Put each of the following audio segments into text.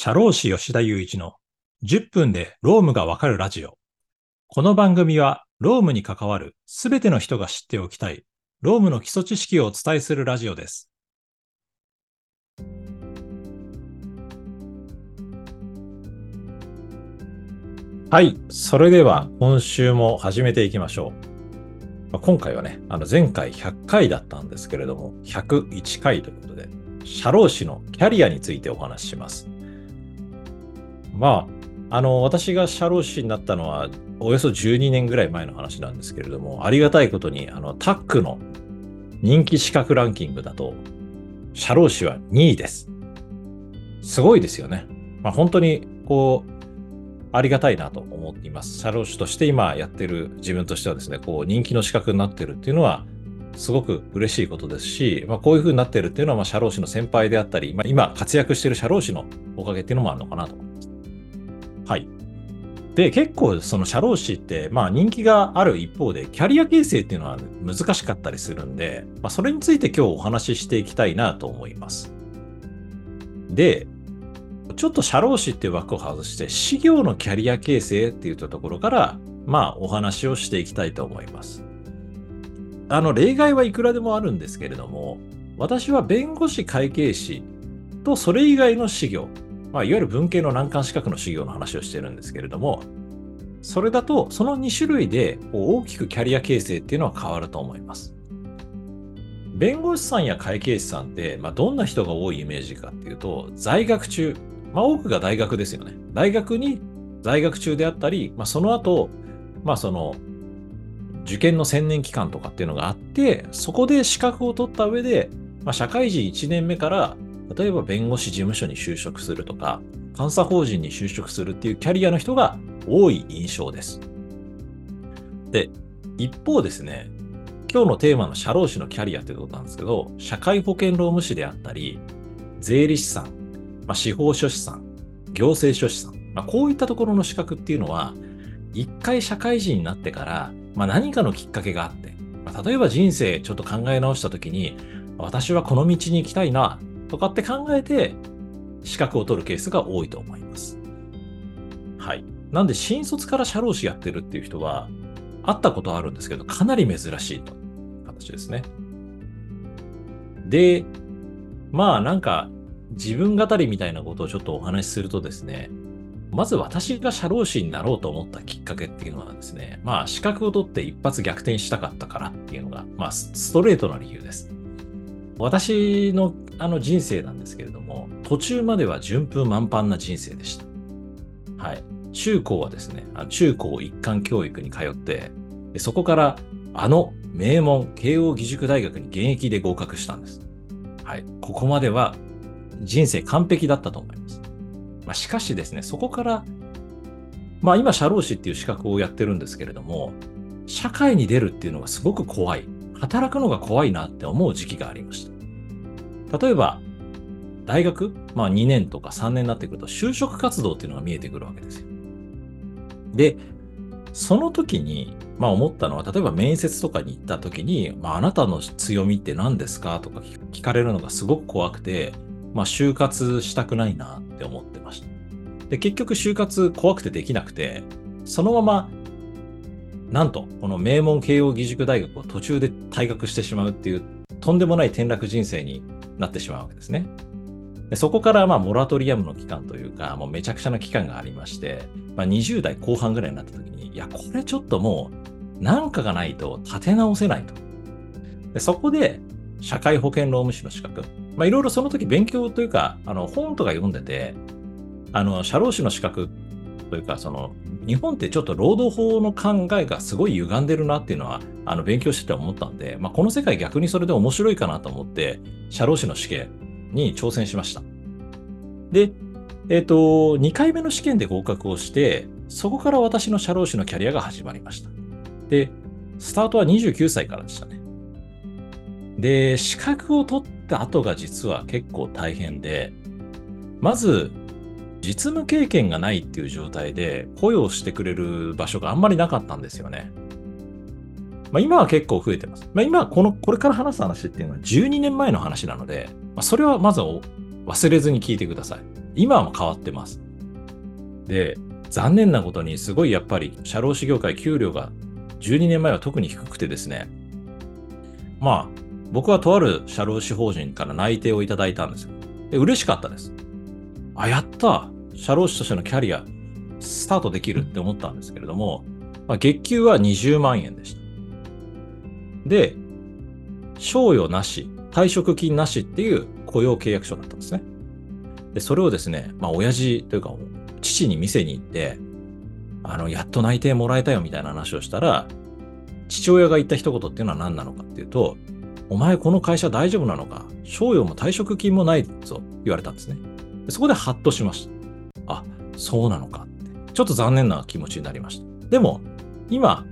社労士吉田雄一の10分でロームがわかるラジオ。この番組はロームに関わるすべての人が知っておきたいロームの基礎知識をお伝えするラジオです。はい。それでは今週も始めていきましょう。まあ今回はね、あの前回100回だったんですけれども、101回ということで、社労士のキャリアについてお話しします。まあ、あの、私が社労士になったのは、およそ12年ぐらい前の話なんですけれども、ありがたいことに、あの、タックの人気資格ランキングだと、社労士は2位です。すごいですよね。まあ、本当に、こう、ありがたいなと思っています。社労士として今やってる自分としてはですね、こう、人気の資格になってるっていうのは、すごく嬉しいことですし、まあ、こういう風になってるっていうのは、まあ、社労士の先輩であったり、まあ、今活躍している社労士のおかげっていうのもあるのかなと。はい。で、結構その社労士って、まあ人気がある一方で、キャリア形成っていうのは難しかったりするんで、まあそれについて今日お話ししていきたいなと思います。で、ちょっと社労士っていう枠を外して、事業のキャリア形成っていったところから、まあお話をしていきたいと思います。あの、例外はいくらでもあるんですけれども、私は弁護士会計士とそれ以外の事業、まあ、いわゆる文系の難関資格の事業の話をしてるんですけれども、それだと、その2種類で大きくキャリア形成っていうのは変わると思います。弁護士さんや会計士さんって、まあ、どんな人が多いイメージかっていうと、在学中、まあ、多くが大学ですよね。大学に在学中であったり、まあ、その後、まあ、その、受験の専念期間とかっていうのがあって、そこで資格を取った上で、まあ、社会人1年目から例えば弁護士事務所に就職するとか、監査法人に就職するっていうキャリアの人が多い印象です。で、一方ですね、今日のテーマの社労士のキャリアということなんですけど、社会保険労務士であったり、税理士さん、まあ、司法書士さん、行政書士さん、まあ、こういったところの資格っていうのは、一回社会人になってから、まあ、何かのきっかけがあって、まあ、例えば人生ちょっと考え直したときに、私はこの道に行きたいな、とかって考えて資格を取るケースが多いと思います。はい。なんで新卒から社労士やってるっていう人は会ったことあるんですけど、かなり珍しいと形ですね。で、まあなんか自分語りみたいなことをちょっとお話しするとですね、まず私が社労士になろうと思ったきっかけっていうのはですね、まあ資格を取って一発逆転したかったからっていうのが、まあストレートな理由です。私のあの人生なんですけれども、途中までは順風満帆な人生でした。はい。中高はですね、中高一貫教育に通って、そこからあの名門慶応義塾大学に現役で合格したんです。はい。ここまでは人生完璧だったと思います。まあ、しかしですね、そこから、まあ今社労士っていう資格をやってるんですけれども、社会に出るっていうのがすごく怖い。働くのが怖いなって思う時期がありました。例えば、大学、まあ2年とか3年になってくると就職活動っていうのが見えてくるわけですよ。で、その時に、まあ思ったのは、例えば面接とかに行った時に、まああなたの強みって何ですかとか聞かれるのがすごく怖くて、まあ就活したくないなって思ってました。で、結局就活怖くてできなくて、そのままなんと、この名門慶応義塾大学を途中で退学してしまうっていう、とんでもない転落人生になってしまうわけですね。でそこから、まあ、モラトリアムの期間というか、もうめちゃくちゃな期間がありまして、まあ、20代後半ぐらいになった時に、いや、これちょっともう、なんかがないと立て直せないと。でそこで、社会保険労務士の資格。まあ、いろいろその時勉強というか、あの、本とか読んでて、あの、社労士の資格というか、その、日本ってちょっと労働法の考えがすごい歪んでるなっていうのは、あの、勉強してて思ったんで、まあ、この世界逆にそれで面白いかなと思って、社労士の試験に挑戦しました。で、えっ、と、2回目の試験で合格をして、そこから私の社労士のキャリアが始まりました。で、スタートは29歳からでしたね。で、資格を取った後が実は結構大変で、まず、実務経験がないっていう状態で雇用してくれる場所があんまりなかったんですよね。まあ、今は結構増えてます。まあ、今この、これから話す話っていうのは12年前の話なので、まあ、それはまず忘れずに聞いてください。今も変わってます。で、残念なことにすごいやっぱり社労士業界給料が12年前は特に低くてですね、まあ、僕はとある社労士法人から内定をいただいたんですよ。で、嬉しかったです。あ、やった社労士としてのキャリア、スタートできるって思ったんですけれども、まあ、月給は20万円でした。で、賞与なし、退職金なしっていう雇用契約書だったんですね。で、それをですね、まあ、親父というか、父に店に行って、あの、やっと内定もらえたよみたいな話をしたら、父親が言った一言っていうのは何なのかっていうと、お前この会社大丈夫なのか？賞与も退職金もないぞ言われたんですね。そこでハッとしました。あ、そうなのかって。ちょっと残念な気持ちになりました。でも、今、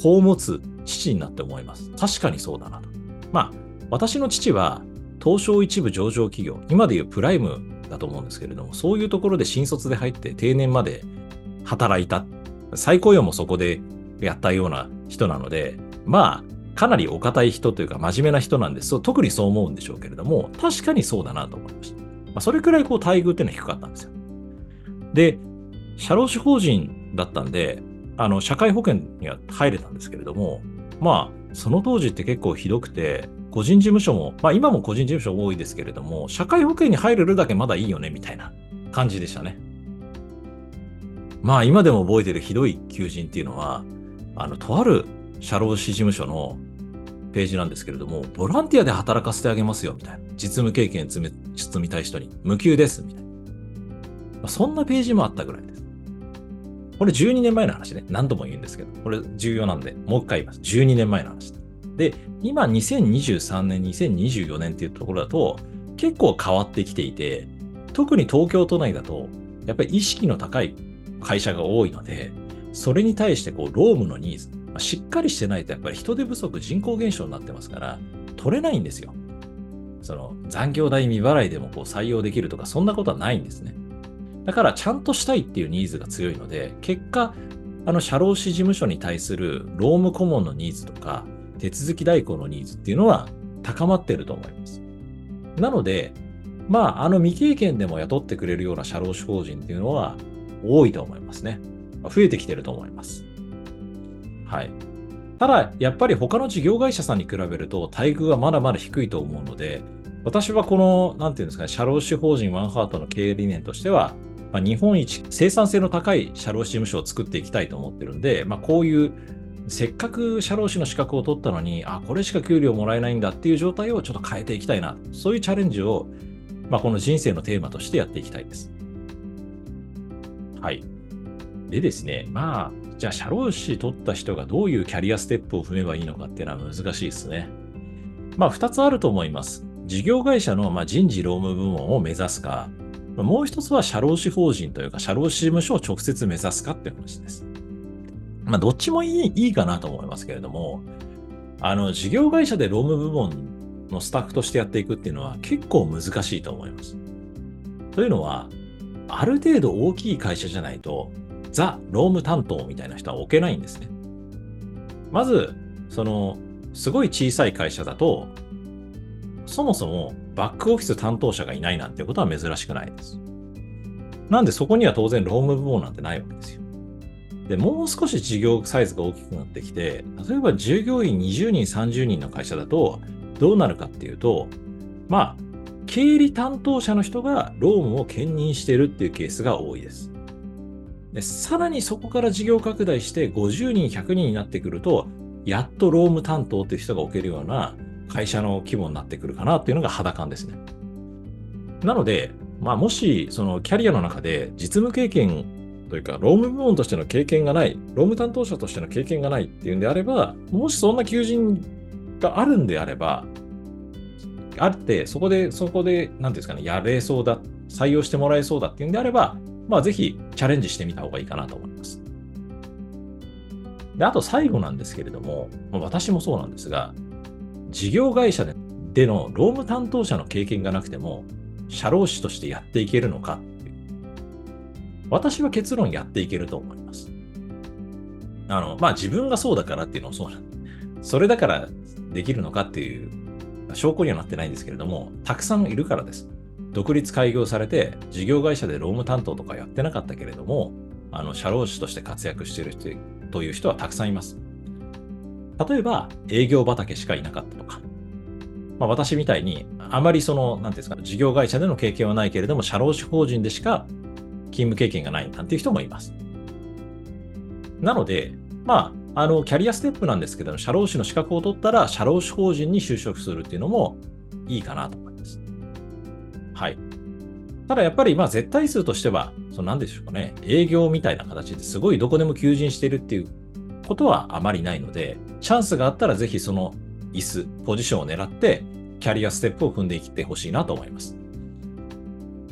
子を持つ父になって思います。確かにそうだなと。まあ、私の父は、東証一部上場企業、今でいうプライムだと思うんですけれども、そういうところで新卒で入って定年まで働いた。再雇用もそこでやったような人なので、まあ、かなりお堅い人というか真面目な人なんです。特にそう思うんでしょうけれども、確かにそうだなと思いました。まあ、それくらいこう待遇っていうのは低かったんですよ。で、社労士法人だったんで、あの、社会保険には入れたんですけれども、まあ、その当時って結構ひどくて、個人事務所も、まあ今も個人事務所多いですけれども、社会保険に入れるだけまだいいよね、みたいな感じでしたね。まあ今でも覚えてるひどい求人っていうのは、あの、とある社労士事務所のページなんですけれども、ボランティアで働かせてあげますよ、みたいな。実務経験積みたい人に、無給です、みたいな。まあ、そんなページもあったぐらいです。これ12年前の話ね。何度も言うんですけど、これ重要なんで、もう一回言います。12年前の話で、今2023年、2024年っていうところだと、結構変わってきていて、特に東京都内だと、やっぱり意識の高い会社が多いので、それに対してこう、労務のニーズ、しっかりしてないとやっぱり人手不足、人口減少になってますから、取れないんですよ。その残業代未払いでもこう採用できるとか、そんなことはないんですね。だから、ちゃんとしたいっていうニーズが強いので、結果、あの、社労士事務所に対する労務顧問のニーズとか、手続き代行のニーズっていうのは高まってると思います。なので、まあ、あの未経験でも雇ってくれるような社労士法人っていうのは多いと思いますね。増えてきてると思います。はい。ただ、やっぱり他の事業会社さんに比べると待遇はまだまだ低いと思うので、私はこの、なんていうんですかね、社労士法人ワンハートの経営理念としては、まあ、日本一生産性の高い社労士事務所を作っていきたいと思ってるんで、まあ、こういうせっかく社労士の資格を取ったのに、あ、これしか給料もらえないんだっていう状態をちょっと変えていきたいな。そういうチャレンジを、まあ、この人生のテーマとしてやっていきたいです。はい。でですね、まあ、じゃあ社労士取った人がどういうキャリアステップを踏めばいいのかっていうのは難しいですね。まあ、二つあると思います。事業会社のま人事労務部門を目指すか、もう一つは社労士法人というか社労士事務所を直接目指すかっていう話です。まあ、どっちもいいいいかなと思いますけれども、あの、事業会社で労務部門のスタッフとしてやっていくっていうのは結構難しいと思います。というのは、ある程度大きい会社じゃないと、ザ・労務担当みたいな人は置けないんですね。まず、その、すごい小さい会社だと、そもそもバックオフィス担当者がいないなんてことは珍しくないです。なんでそこには当然労務部門なんてないわけですよ。で、もう少し事業サイズが大きくなってきて、例えば従業員20人、30人の会社だと、どうなるかっていうと、まあ、経理担当者の人が労務を兼任してるっていうケースが多いです。で、さらにそこから事業拡大して50人、100人になってくると、やっと労務担当っていう人が置けるような会社の規模になってくるかなっていうのが肌感ですね。なので、まあ、もし、そのキャリアの中で実務経験というか、労務部門としての経験がない、労務担当者としての経験がないっていうんであれば、もしそんな求人があるんであれば、あって、そこで、そこで、なんていうんですかね、やれそうだ、採用してもらえそうだっていうんであれば、まあ、ぜひチャレンジしてみた方がいいかなと思います。で、あと最後なんですけれども、私もそうなんですが、事業会社での労務担当者の経験がなくても、社労士としてやっていけるのか私は結論やっていけると思います。あの、まあ自分がそうだからっていうのもそうなんでそれだからできるのかっていう証拠にはなってないんですけれども、たくさんいるからです。独立開業されて、事業会社で労務担当とかやってなかったけれども、あの、社労士として活躍してる人という人はたくさんいます。例えば、営業畑しかいなかったとか、まあ、私みたいに、あまりその、なんていうんですか、事業会社での経験はないけれども、社労士法人でしか勤務経験がないなんていう人もいます。なので、まあ、あの、キャリアステップなんですけど、社労士の資格を取ったら、社労士法人に就職するっていうのもいいかなと思います。はい。ただやっぱり、まあ、絶対数としては、その何でしょうかね、営業みたいな形ですごいどこでも求人してるっていうことはあまりないので、チャンスがあったらぜひその椅子、ポジションを狙って、キャリアステップを踏んでいってほしいなと思います。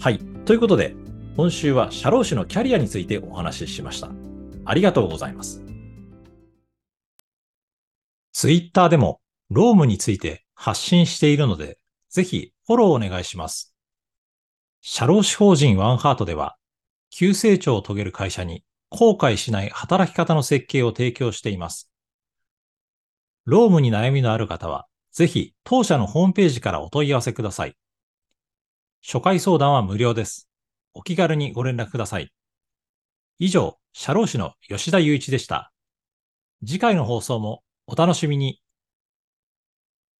はい。ということで、今週は社労士のキャリアについてお話ししました。ありがとうございます。ツイッターでも、ロームについて発信しているので、ぜひフォローお願いします。社労士法人ワンハートでは、急成長を遂げる会社に後悔しない働き方の設計を提供しています。ロームに悩みのある方は、ぜひ当社のホームページからお問い合わせください。初回相談は無料です。お気軽にご連絡ください。以上、社労士の吉田祐一でした。次回の放送もお楽しみに。